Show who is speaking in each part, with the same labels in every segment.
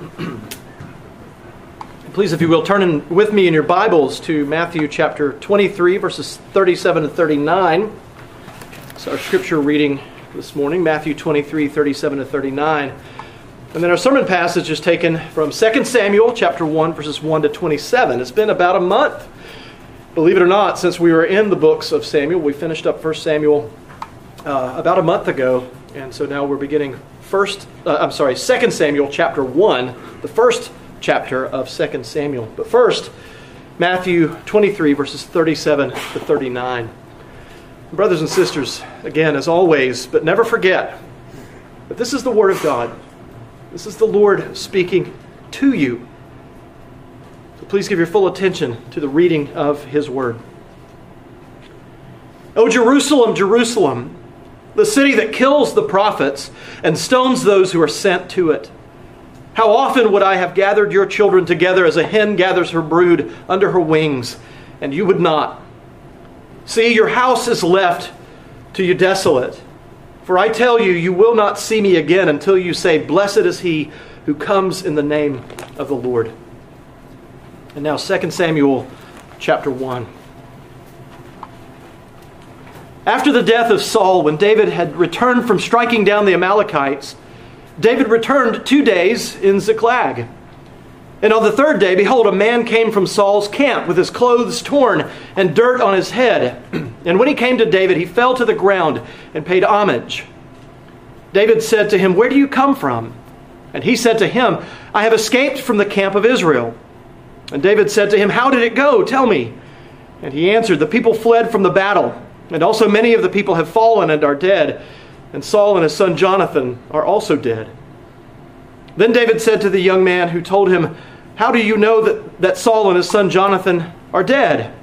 Speaker 1: Please, if you will, turn in with me in your Bibles to Matthew chapter 23, verses 37 to 39. It's our scripture reading this morning, Matthew 23, 37 to 39. And then our sermon passage is taken from 2 Samuel chapter 1, verses 1 to 27. It's been about a month, believe it or not, since we were in the books of Samuel. We finished up 1 Samuel uh, about a month ago, and so now we're beginning first, uh, I'm sorry, 2 Samuel chapter 1, the first chapter of 2 Samuel. But first, Matthew 23, verses 37 to 39. Brothers and sisters, again, as always, but never forget that this is the Word of God. This is the Lord speaking to you. So please give your full attention to the reading of His Word. O Jerusalem, Jerusalem, the city that kills the prophets and stones those who are sent to it. How often would I have gathered your children together as a hen gathers her brood under her wings, and you would not? See, your house is left to you desolate. For I tell you, you will not see me again until you say, Blessed is he who comes in the name of the Lord. And now 2 Samuel chapter 1. After the death of Saul, when David had returned from striking down the Amalekites, David returned two days in Ziklag. And on the third day, behold, a man came from Saul's camp with his clothes torn and dirt on his head. And when he came to David, he fell to the ground and paid homage. David said to him, Where do you come from? And he said to him, I have escaped from the camp of Israel. And David said to him, How did it go? Tell me. And he answered, The people fled from the battle, and also many of the people have fallen and are dead and Saul and his son Jonathan are also dead. Then David said to the young man who told him, How do you know that, that Saul and his son Jonathan are dead?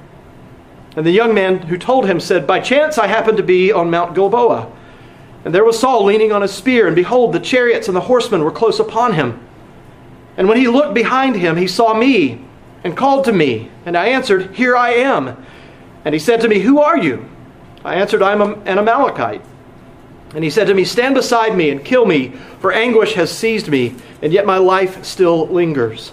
Speaker 1: And the young man who told him said, By chance I happened to be on Mount Gilboa. And there was Saul leaning on his spear, and behold, the chariots and the horsemen were close upon him. And when he looked behind him, he saw me and called to me. And I answered, Here I am. And he said to me, Who are you? I answered, I am an Amalekite. And he said to me, Stand beside me and kill me, for anguish has seized me, and yet my life still lingers.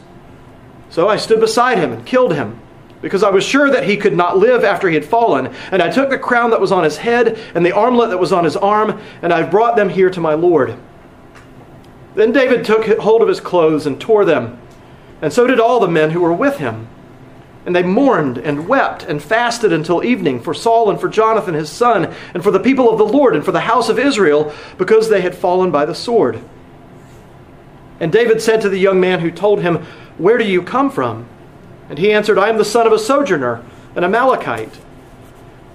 Speaker 1: So I stood beside him and killed him, because I was sure that he could not live after he had fallen. And I took the crown that was on his head and the armlet that was on his arm, and I brought them here to my Lord. Then David took hold of his clothes and tore them, and so did all the men who were with him. And they mourned and wept and fasted until evening for Saul and for Jonathan his son, and for the people of the Lord and for the house of Israel, because they had fallen by the sword. And David said to the young man who told him, Where do you come from? And he answered, I am the son of a sojourner, an Amalekite.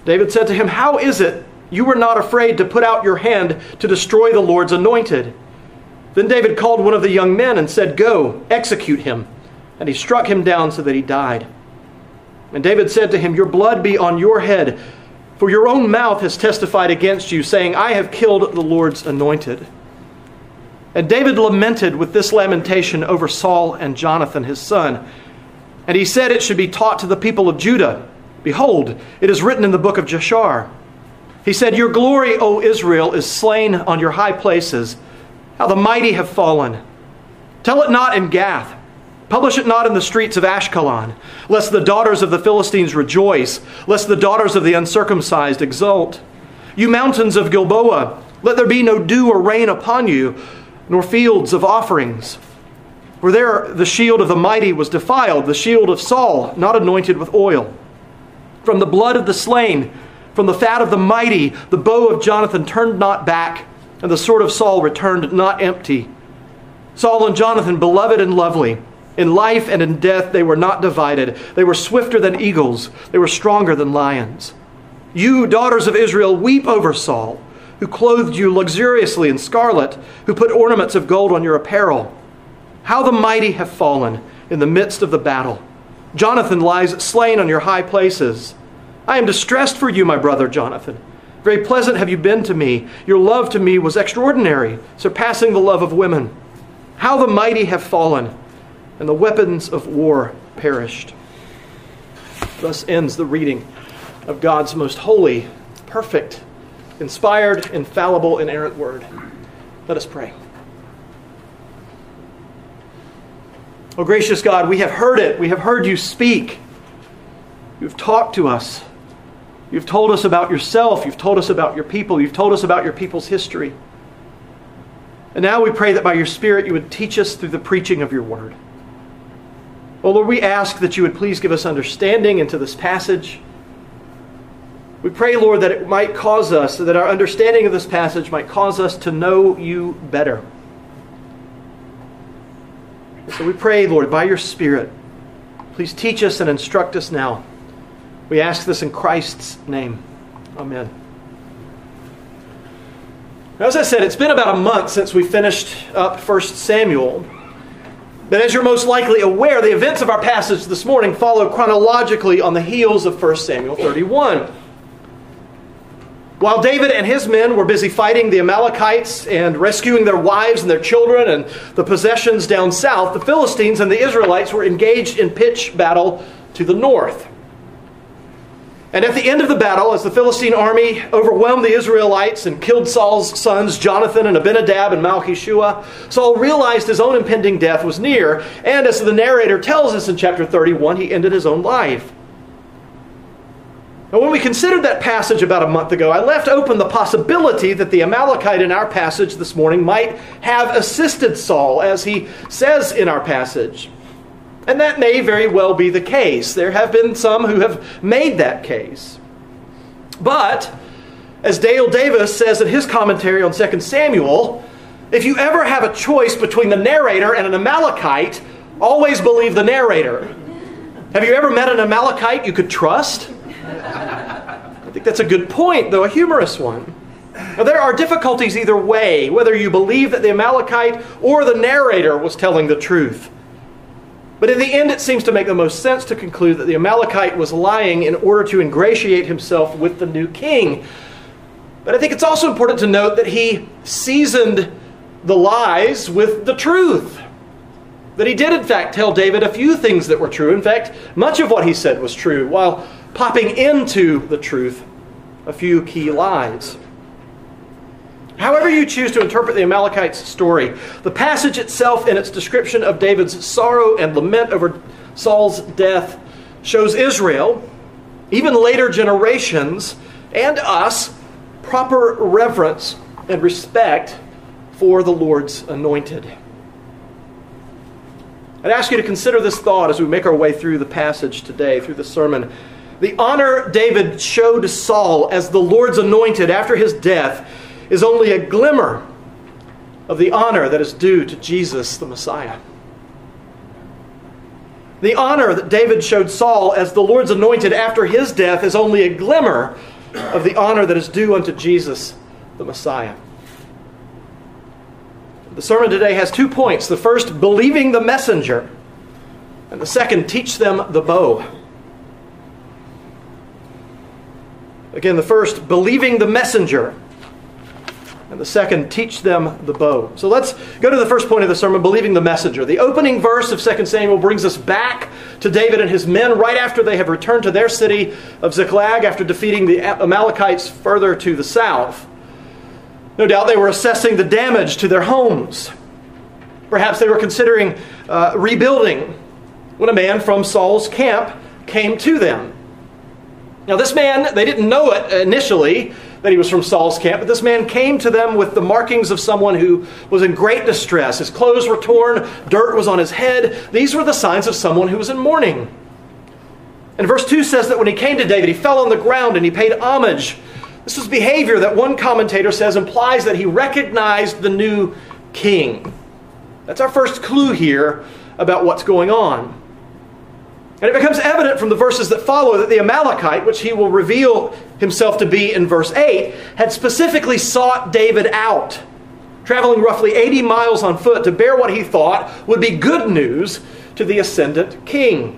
Speaker 1: David said to him, How is it you were not afraid to put out your hand to destroy the Lord's anointed? Then David called one of the young men and said, Go, execute him. And he struck him down so that he died. And David said to him, Your blood be on your head, for your own mouth has testified against you, saying, I have killed the Lord's anointed. And David lamented with this lamentation over Saul and Jonathan his son. And he said it should be taught to the people of Judah. Behold, it is written in the book of Jashar. He said, Your glory, O Israel, is slain on your high places. How the mighty have fallen. Tell it not in Gath Publish it not in the streets of Ashkelon, lest the daughters of the Philistines rejoice, lest the daughters of the uncircumcised exult. You mountains of Gilboa, let there be no dew or rain upon you, nor fields of offerings. For there the shield of the mighty was defiled, the shield of Saul, not anointed with oil. From the blood of the slain, from the fat of the mighty, the bow of Jonathan turned not back, and the sword of Saul returned not empty. Saul and Jonathan, beloved and lovely, in life and in death, they were not divided. They were swifter than eagles, they were stronger than lions. You, daughters of Israel, weep over Saul, who clothed you luxuriously in scarlet, who put ornaments of gold on your apparel. How the mighty have fallen in the midst of the battle. Jonathan lies slain on your high places. I am distressed for you, my brother Jonathan. Very pleasant have you been to me. Your love to me was extraordinary, surpassing the love of women. How the mighty have fallen and the weapons of war perished. Thus ends the reading of God's most holy, perfect, inspired, infallible, inerrant word. Let us pray. Oh, gracious God, we have heard it. We have heard you speak. You've talked to us. You've told us about yourself. You've told us about your people. You've told us about your people's history. And now we pray that by your Spirit you would teach us through the preaching of your word. Oh Lord, we ask that you would please give us understanding into this passage. We pray, Lord, that it might cause us, that our understanding of this passage might cause us to know you better. So we pray, Lord, by your Spirit, please teach us and instruct us now. We ask this in Christ's name. Amen. As I said, it's been about a month since we finished up 1 Samuel. But as you're most likely aware, the events of our passage this morning follow chronologically on the heels of 1 Samuel 31. While David and his men were busy fighting the Amalekites and rescuing their wives and their children and the possessions down south, the Philistines and the Israelites were engaged in pitch battle to the north. And at the end of the battle, as the Philistine army overwhelmed the Israelites and killed Saul's sons, Jonathan and Abinadab and Malchishua, Saul realized his own impending death was near. And as the narrator tells us in chapter 31, he ended his own life. Now, when we considered that passage about a month ago, I left open the possibility that the Amalekite in our passage this morning might have assisted Saul, as he says in our passage. And that may very well be the case. There have been some who have made that case. But, as Dale Davis says in his commentary on 2 Samuel, if you ever have a choice between the narrator and an Amalekite, always believe the narrator. Have you ever met an Amalekite you could trust? I think that's a good point, though a humorous one. Now, there are difficulties either way, whether you believe that the Amalekite or the narrator was telling the truth. But in the end, it seems to make the most sense to conclude that the Amalekite was lying in order to ingratiate himself with the new king. But I think it's also important to note that he seasoned the lies with the truth. That he did, in fact, tell David a few things that were true. In fact, much of what he said was true, while popping into the truth a few key lies. However, you choose to interpret the Amalekites' story, the passage itself, and its description of David's sorrow and lament over Saul's death, shows Israel, even later generations, and us proper reverence and respect for the Lord's anointed. I'd ask you to consider this thought as we make our way through the passage today, through the sermon. The honor David showed Saul as the Lord's anointed after his death is only a glimmer of the honor that is due to Jesus the Messiah. The honor that David showed Saul as the Lord's anointed after his death is only a glimmer of the honor that is due unto Jesus the Messiah. The sermon today has two points. The first, believing the messenger, and the second, teach them the bow. Again, the first, believing the messenger, and the second, teach them the bow. So let's go to the first point of the sermon, believing the messenger. The opening verse of 2 Samuel brings us back to David and his men right after they have returned to their city of Ziklag after defeating the Amalekites further to the south. No doubt they were assessing the damage to their homes. Perhaps they were considering uh, rebuilding when a man from Saul's camp came to them. Now, this man, they didn't know it initially that he was from Saul's camp, but this man came to them with the markings of someone who was in great distress. His clothes were torn, dirt was on his head. These were the signs of someone who was in mourning. And verse 2 says that when he came to David, he fell on the ground and he paid homage. This was behavior that one commentator says implies that he recognized the new king. That's our first clue here about what's going on. And it becomes evident from the verses that follow that the Amalekite, which he will reveal himself to be in verse 8, had specifically sought David out, traveling roughly 80 miles on foot to bear what he thought would be good news to the ascendant king.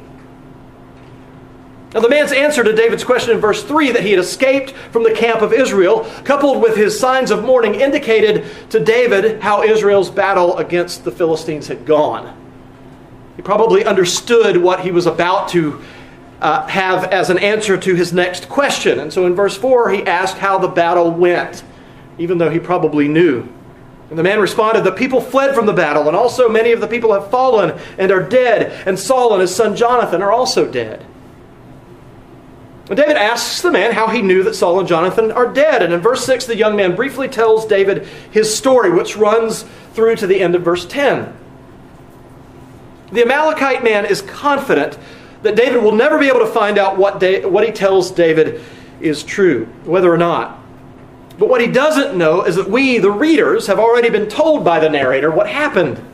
Speaker 1: Now, the man's answer to David's question in verse 3 that he had escaped from the camp of Israel, coupled with his signs of mourning, indicated to David how Israel's battle against the Philistines had gone. He probably understood what he was about to uh, have as an answer to his next question. And so in verse 4, he asked how the battle went, even though he probably knew And the man responded, The people fled from the battle, and also many of the people have fallen and are dead, and Saul and his son Jonathan are also dead. And David asks the man how he knew that Saul and Jonathan are dead. And in verse 6, the young man briefly tells David his story, which runs through to the end of verse 10. The Amalekite man is confident that David will never be able to find out what, da- what he tells David is true, whether or not. But what he doesn't know is that we, the readers, have already been told by the narrator what happened.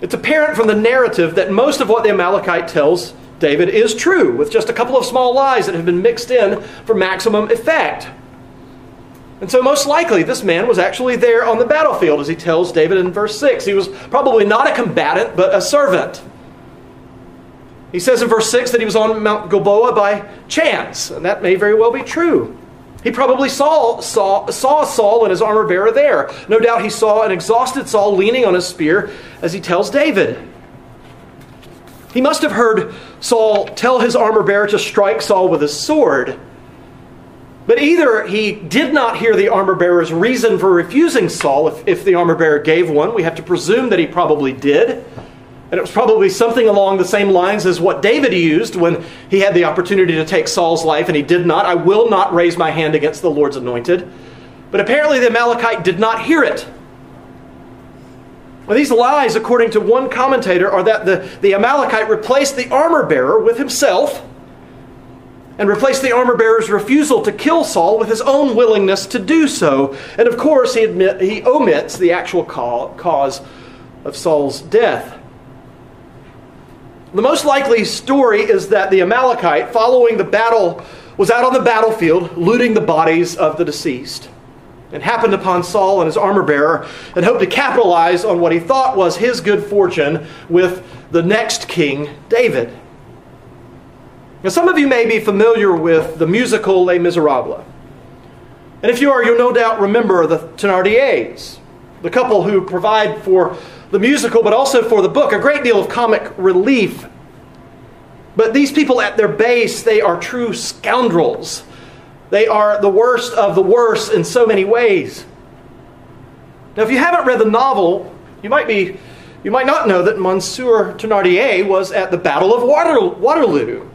Speaker 1: It's apparent from the narrative that most of what the Amalekite tells David is true, with just a couple of small lies that have been mixed in for maximum effect. And so, most likely, this man was actually there on the battlefield, as he tells David in verse 6. He was probably not a combatant, but a servant. He says in verse 6 that he was on Mount Gilboa by chance, and that may very well be true. He probably saw, saw, saw Saul and his armor bearer there. No doubt he saw an exhausted Saul leaning on his spear as he tells David. He must have heard Saul tell his armor bearer to strike Saul with his sword. But either he did not hear the armor bearer's reason for refusing Saul, if, if the armor bearer gave one. We have to presume that he probably did. And it was probably something along the same lines as what David used when he had the opportunity to take Saul's life and he did not. I will not raise my hand against the Lord's anointed. But apparently the Amalekite did not hear it. Well, these lies, according to one commentator, are that the, the Amalekite replaced the armor bearer with himself and replaced the armor bearer's refusal to kill Saul with his own willingness to do so. And of course, he, admit, he omits the actual cause of Saul's death. The most likely story is that the Amalekite, following the battle, was out on the battlefield looting the bodies of the deceased and happened upon Saul and his armor bearer and hoped to capitalize on what he thought was his good fortune with the next king, David. Now, some of you may be familiar with the musical Les Miserables. And if you are, you'll no doubt remember the Thénardiers, the couple who provide for the musical, but also for the book, a great deal of comic relief. But these people, at their base, they are true scoundrels. They are the worst of the worst in so many ways. Now, if you haven't read the novel, you might be you might not know that Monsieur Thénardier was at the Battle of Waterloo.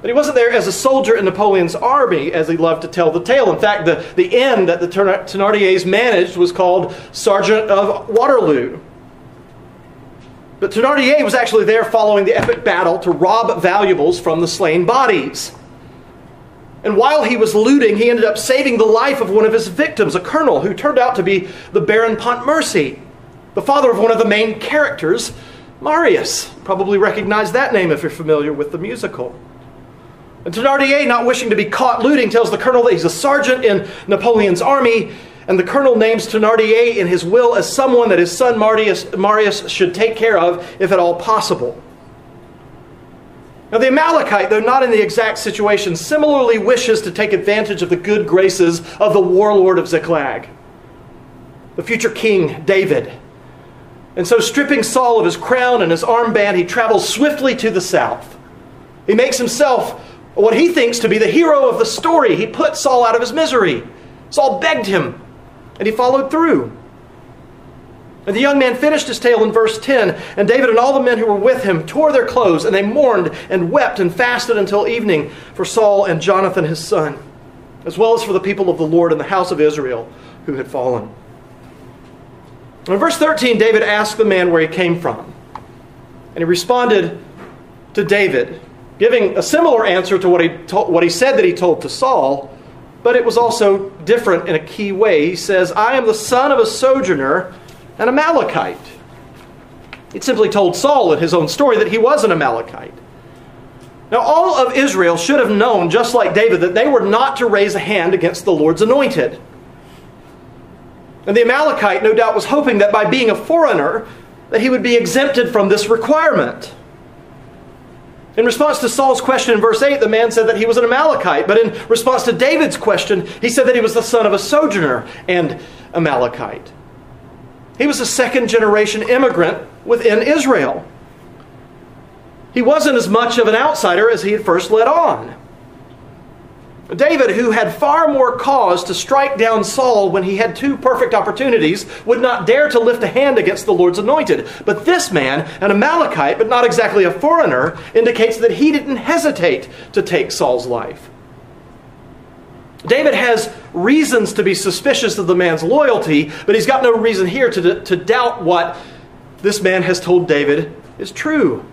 Speaker 1: But he wasn't there as a soldier in Napoleon's army, as he loved to tell the tale. In fact, the, the inn that the Thénardiers managed was called Sergeant of Waterloo. But Thénardier was actually there following the epic battle to rob valuables from the slain bodies. And while he was looting, he ended up saving the life of one of his victims, a colonel who turned out to be the Baron Pontmercy, the father of one of the main characters, Marius. Probably recognize that name if you're familiar with the musical. And Thénardier, not wishing to be caught looting, tells the colonel that he's a sergeant in Napoleon's army and the colonel names Thénardier in his will as someone that his son Marius, Marius should take care of, if at all possible. Now, the Amalekite, though not in the exact situation, similarly wishes to take advantage of the good graces of the warlord of Ziklag, the future king David. And so, stripping Saul of his crown and his armband, he travels swiftly to the south. He makes himself what he thinks to be the hero of the story. He put Saul out of his misery. Saul begged him and he followed through. And the young man finished his tale in verse 10. And David and all the men who were with him tore their clothes, and they mourned and wept and fasted until evening for Saul and Jonathan his son, as well as for the people of the Lord and the house of Israel who had fallen. In verse 13, David asked the man where he came from. And he responded to David, giving a similar answer to what he, told, what he said that he told to Saul but it was also different in a key way. He says, I am the son of a sojourner, an Amalekite. He simply told Saul in his own story that he was an Amalekite. Now, all of Israel should have known, just like David, that they were not to raise a hand against the Lord's anointed. And the Amalekite, no doubt, was hoping that by being a foreigner, that he would be exempted from this requirement. In response to Saul's question in verse 8, the man said that he was an Amalekite. But in response to David's question, he said that he was the son of a sojourner and Amalekite. He was a second generation immigrant within Israel. He wasn't as much of an outsider as he had first let on. David, who had far more cause to strike down Saul when he had two perfect opportunities, would not dare to lift a hand against the Lord's anointed. But this man, an Amalekite, but not exactly a foreigner, indicates that he didn't hesitate to take Saul's life. David has reasons to be suspicious of the man's loyalty, but he's got no reason here to, to doubt what this man has told David is true.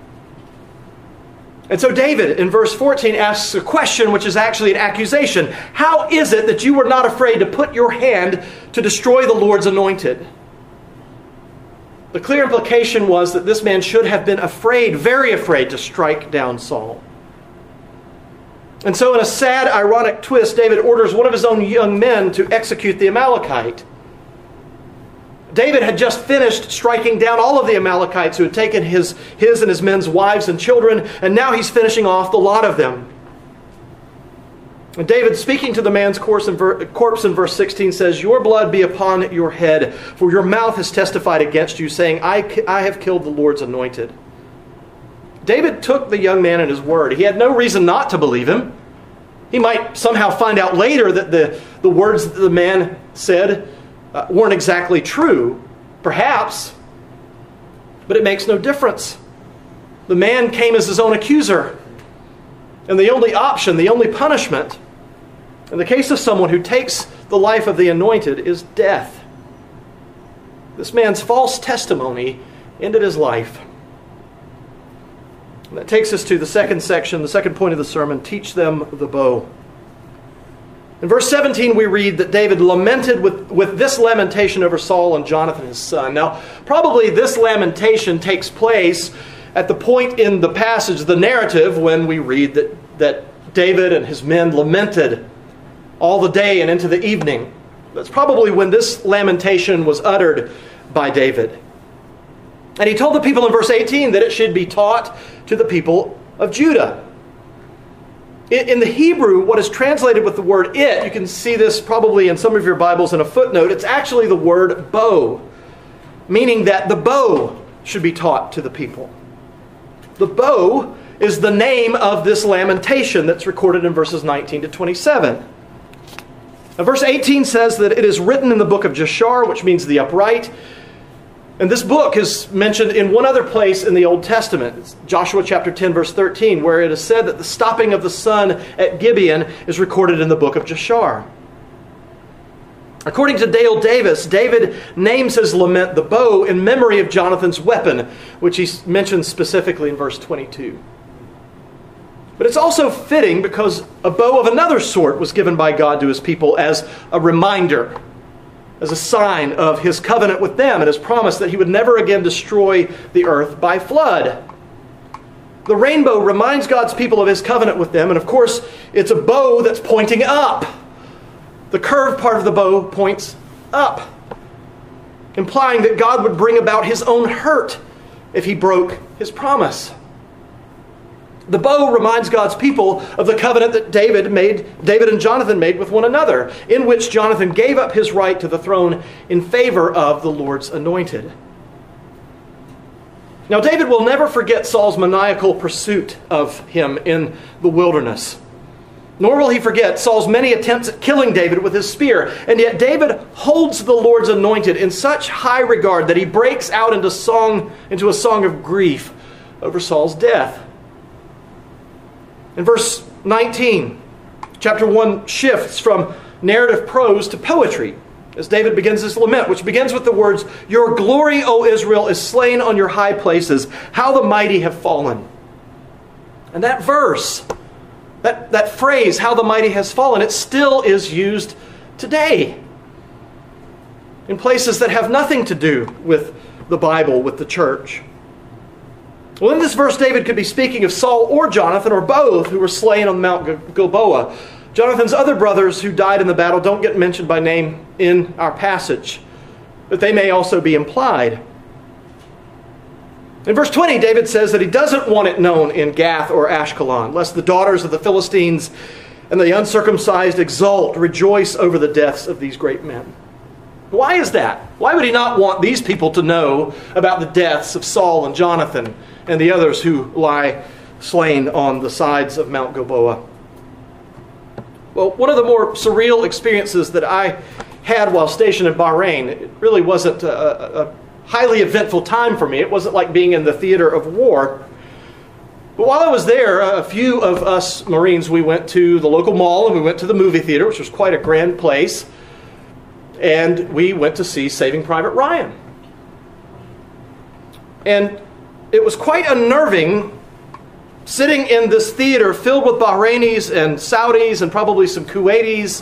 Speaker 1: And so David, in verse 14, asks a question which is actually an accusation. How is it that you were not afraid to put your hand to destroy the Lord's anointed? The clear implication was that this man should have been afraid, very afraid, to strike down Saul. And so, in a sad, ironic twist, David orders one of his own young men to execute the Amalekite. David had just finished striking down all of the Amalekites who had taken his, his and his men's wives and children, and now he's finishing off the lot of them. And David, speaking to the man's corpse in, verse 16, says, Your blood be upon your head, for your mouth has testified against you, saying, I, I have killed the Lord's anointed. David took the young man at his word. He had no reason not to believe him. He might somehow find out later that the, the words that the man said uh, weren't exactly true, perhaps, but it makes no difference. The man came as his own accuser. And the only option, the only punishment, in the case of someone who takes the life of the anointed, is death. This man's false testimony ended his life. And that takes us to the second section, the second point of the sermon teach them the bow. In verse 17, we read that David lamented with, with this lamentation over Saul and Jonathan, his son. Now, probably this lamentation takes place at the point in the passage, the narrative, when we read that, that David and his men lamented all the day and into the evening. That's probably when this lamentation was uttered by David. And he told the people in verse 18 that it should be taught to the people of Judah. In the Hebrew, what is translated with the word it, you can see this probably in some of your Bibles in a footnote, it's actually the word bow, meaning that the bow should be taught to the people. The bow is the name of this lamentation that's recorded in verses 19 to 27. Now, verse 18 says that it is written in the book of Jashar, which means the upright. And this book is mentioned in one other place in the Old Testament. It's Joshua chapter 10, verse 13, where it is said that the stopping of the sun at Gibeon is recorded in the book of Jashar. According to Dale Davis, David names his lament the bow in memory of Jonathan's weapon, which he mentions specifically in verse 22. But it's also fitting because a bow of another sort was given by God to his people as a reminder as a sign of his covenant with them and his promise that he would never again destroy the earth by flood. The rainbow reminds God's people of his covenant with them, and of course, it's a bow that's pointing up. The curved part of the bow points up, implying that God would bring about his own hurt if he broke his promise. The bow reminds God's people of the covenant that David made, David and Jonathan made with one another, in which Jonathan gave up his right to the throne in favor of the Lord's anointed. Now, David will never forget Saul's maniacal pursuit of him in the wilderness. Nor will he forget Saul's many attempts at killing David with his spear. And yet, David holds the Lord's anointed in such high regard that he breaks out into, song, into a song of grief over Saul's death. In verse 19, chapter 1 shifts from narrative prose to poetry as David begins this lament, which begins with the words, Your glory, O Israel, is slain on your high places. How the mighty have fallen. And that verse, that, that phrase, how the mighty has fallen, it still is used today in places that have nothing to do with the Bible, with the church. Well, in this verse, David could be speaking of Saul or Jonathan or both who were slain on Mount Gilboa. Jonathan's other brothers who died in the battle don't get mentioned by name in our passage, but they may also be implied. In verse 20, David says that he doesn't want it known in Gath or Ashkelon, lest the daughters of the Philistines and the uncircumcised exult, rejoice over the deaths of these great men. Why is that? Why would he not want these people to know about the deaths of Saul and Jonathan and the others who lie slain on the sides of Mount Gilboa? Well, one of the more surreal experiences that I had while stationed in Bahrain, it really wasn't a, a highly eventful time for me. It wasn't like being in the theater of war. But while I was there, a few of us Marines, we went to the local mall and we went to the movie theater, which was quite a grand place. And we went to see Saving Private Ryan. And it was quite unnerving sitting in this theater filled with Bahrainis and Saudis and probably some Kuwaitis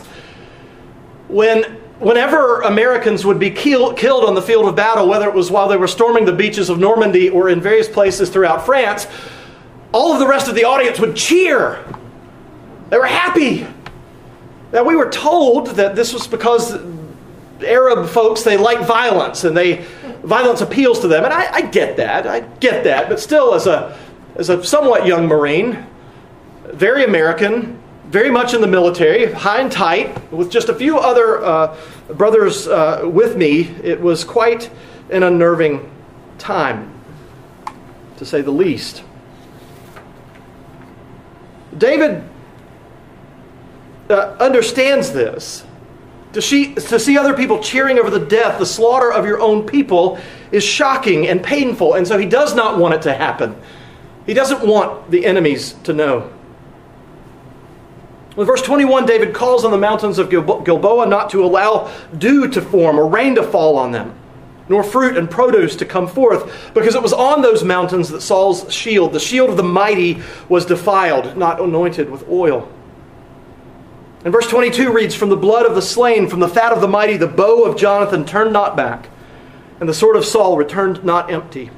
Speaker 1: when whenever Americans would be kill, killed on the field of battle, whether it was while they were storming the beaches of Normandy or in various places throughout France, all of the rest of the audience would cheer. They were happy. Now, we were told that this was because Arab folks, they like violence and they violence appeals to them. And I, I get that. I get that. But still, as a, as a somewhat young Marine, very American, very much in the military, high and tight, with just a few other uh, brothers uh, with me, it was quite an unnerving time, to say the least. David uh, understands this. To see, to see other people cheering over the death, the slaughter of your own people, is shocking and painful, and so he does not want it to happen. He doesn't want the enemies to know. In verse 21, David calls on the mountains of Gilboa not to allow dew to form or rain to fall on them, nor fruit and produce to come forth, because it was on those mountains that Saul's shield, the shield of the mighty, was defiled, not anointed with oil. And verse 22 reads From the blood of the slain, from the fat of the mighty, the bow of Jonathan turned not back, and the sword of Saul returned not empty.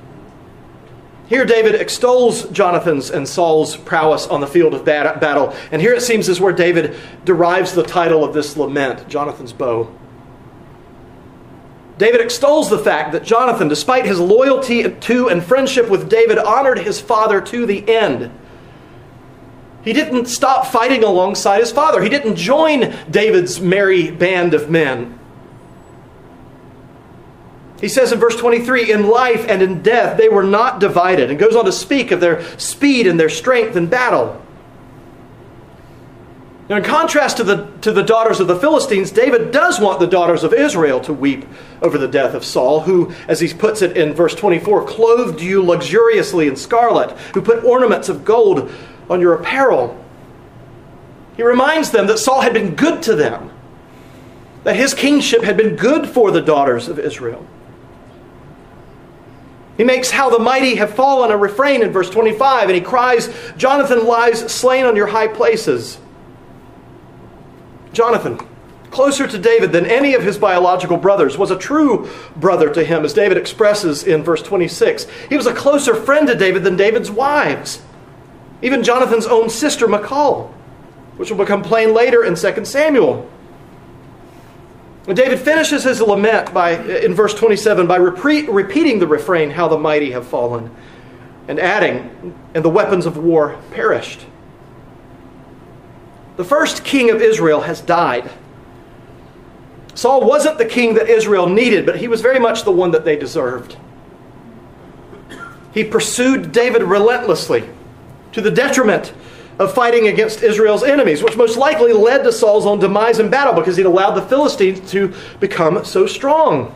Speaker 1: Here, David extols Jonathan's and Saul's prowess on the field of battle. And here it seems is where David derives the title of this lament, Jonathan's bow. David extols the fact that Jonathan, despite his loyalty to and friendship with David, honored his father to the end. He didn't stop fighting alongside his father. He didn't join David's merry band of men. He says in verse 23 in life and in death they were not divided, and goes on to speak of their speed and their strength in battle. Now, in contrast to the, to the daughters of the Philistines, David does want the daughters of Israel to weep over the death of Saul, who, as he puts it in verse 24, clothed you luxuriously in scarlet, who put ornaments of gold on your apparel. He reminds them that Saul had been good to them, that his kingship had been good for the daughters of Israel. He makes how the mighty have fallen a refrain in verse 25, and he cries, Jonathan lies slain on your high places. Jonathan, closer to David than any of his biological brothers, was a true brother to him, as David expresses in verse 26. He was a closer friend to David than David's wives, even Jonathan's own sister, Michal, which will become plain later in 2 Samuel. David finishes his lament by, in verse 27 by repeat, repeating the refrain, How the mighty have fallen, and adding, And the weapons of war perished. The first king of Israel has died. Saul wasn't the king that Israel needed, but he was very much the one that they deserved. He pursued David relentlessly to the detriment of fighting against Israel's enemies, which most likely led to Saul's own demise in battle because he'd allowed the Philistines to become so strong.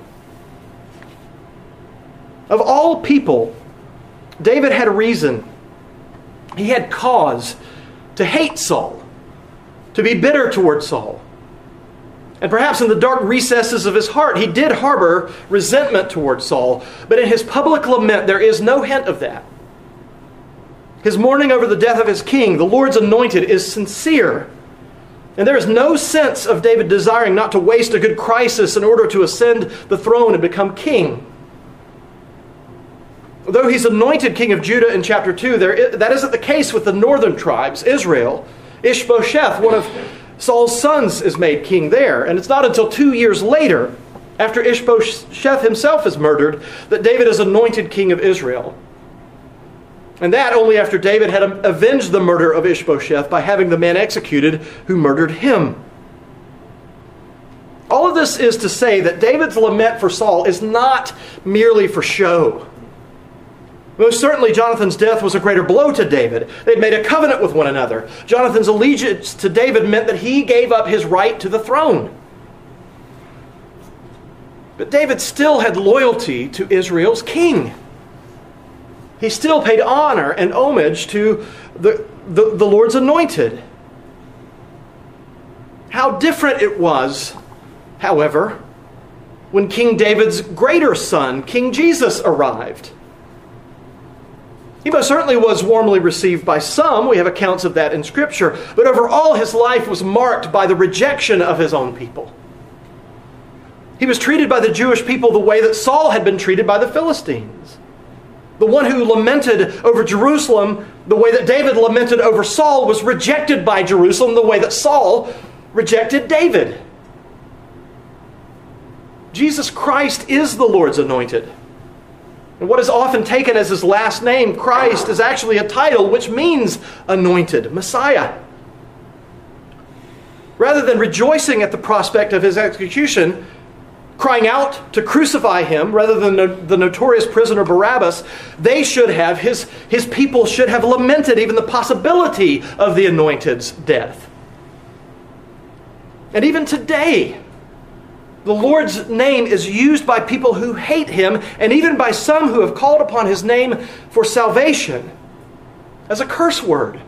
Speaker 1: Of all people, David had reason. He had cause to hate Saul, to be bitter toward Saul. And perhaps in the dark recesses of his heart, he did harbor resentment toward Saul. But in his public lament, there is no hint of that. His mourning over the death of his king, the Lord's anointed, is sincere. And there is no sense of David desiring not to waste a good crisis in order to ascend the throne and become king. Though he's anointed king of Judah in chapter 2, there, that isn't the case with the northern tribes, Israel. Ishbosheth, one of Saul's sons, is made king there. And it's not until two years later, after Ishbosheth himself is murdered, that David is anointed king of Israel. And that only after David had avenged the murder of Ishbosheth by having the man executed who murdered him. All of this is to say that David's lament for Saul is not merely for show. Most certainly, Jonathan's death was a greater blow to David. They'd made a covenant with one another. Jonathan's allegiance to David meant that he gave up his right to the throne. But David still had loyalty to Israel's king. He still paid honor and homage to the, the, the Lord's anointed. How different it was, however, when King David's greater son, King Jesus, arrived. He most certainly was warmly received by some. We have accounts of that in Scripture. But overall, his life was marked by the rejection of his own people. He was treated by the Jewish people the way that Saul had been treated by the Philistines. The one who lamented over Jerusalem the way that David lamented over Saul was rejected by Jerusalem the way that Saul rejected David. Jesus Christ is the Lord's anointed. And what is often taken as his last name, Christ, is actually a title which means anointed, Messiah. Rather than rejoicing at the prospect of his execution, crying out to crucify him rather than the notorious prisoner Barabbas, they should have, his, his people should have lamented even the possibility of the anointed's death. And even today, the Lord's name is used by people who hate him and even by some who have called upon his name for salvation as a curse word.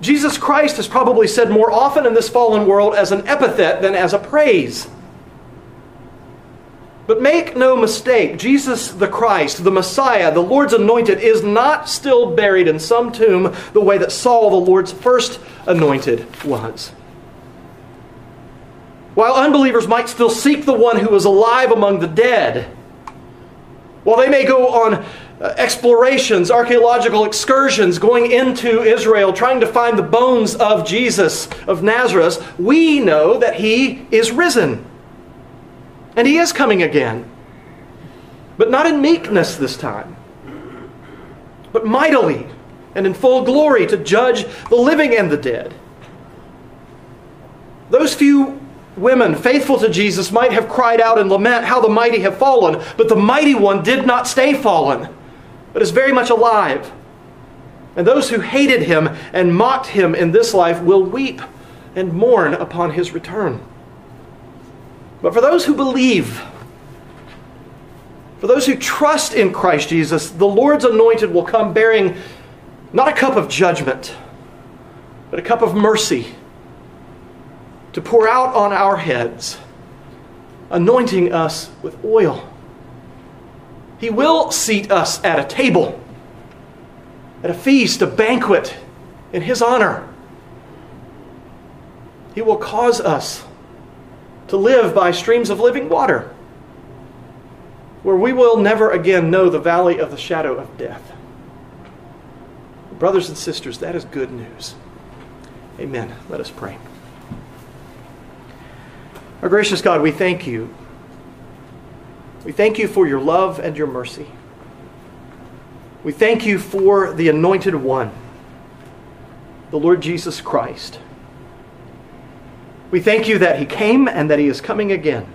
Speaker 1: Jesus Christ is probably said more often in this fallen world as an epithet than as a praise. But make no mistake, Jesus the Christ, the Messiah, the Lord's anointed, is not still buried in some tomb the way that Saul, the Lord's first anointed, was. While unbelievers might still seek the one who is alive among the dead, while they may go on uh, explorations, archaeological excursions, going into Israel, trying to find the bones of Jesus of Nazareth, we know that he is risen. And he is coming again. But not in meekness this time, but mightily and in full glory to judge the living and the dead. Those few women faithful to Jesus might have cried out and lament how the mighty have fallen, but the mighty one did not stay fallen, but is very much alive. And those who hated him and mocked him in this life will weep and mourn upon his return. But for those who believe, for those who trust in Christ Jesus, the Lord's anointed will come bearing not a cup of judgment, but a cup of mercy to pour out on our heads, anointing us with oil. He will seat us at a table, at a feast, a banquet in His honor. He will cause us to live by streams of living water, where we will never again know the valley of the shadow of death. Brothers and sisters, that is good news. Amen. Let us pray. Our gracious God, we thank you. We thank you for your love and your mercy. We thank you for the anointed one, the Lord Jesus Christ. We thank you that He came and that He is coming again.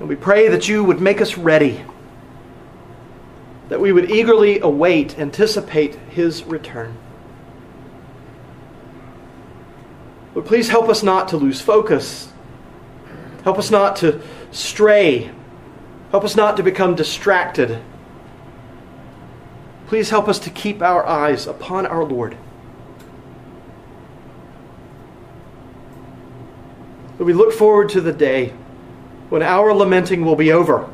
Speaker 1: And we pray that you would make us ready, that we would eagerly await, anticipate His return. But please help us not to lose focus. Help us not to stray. Help us not to become distracted. Please help us to keep our eyes upon our Lord. But we look forward to the day when our lamenting will be over.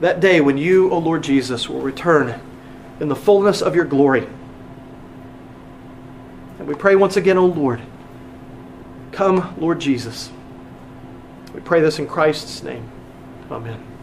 Speaker 1: That day when you, O Lord Jesus, will return in the fullness of your glory. And we pray once again, O Lord, come, Lord Jesus. We pray this in Christ's name. Amen.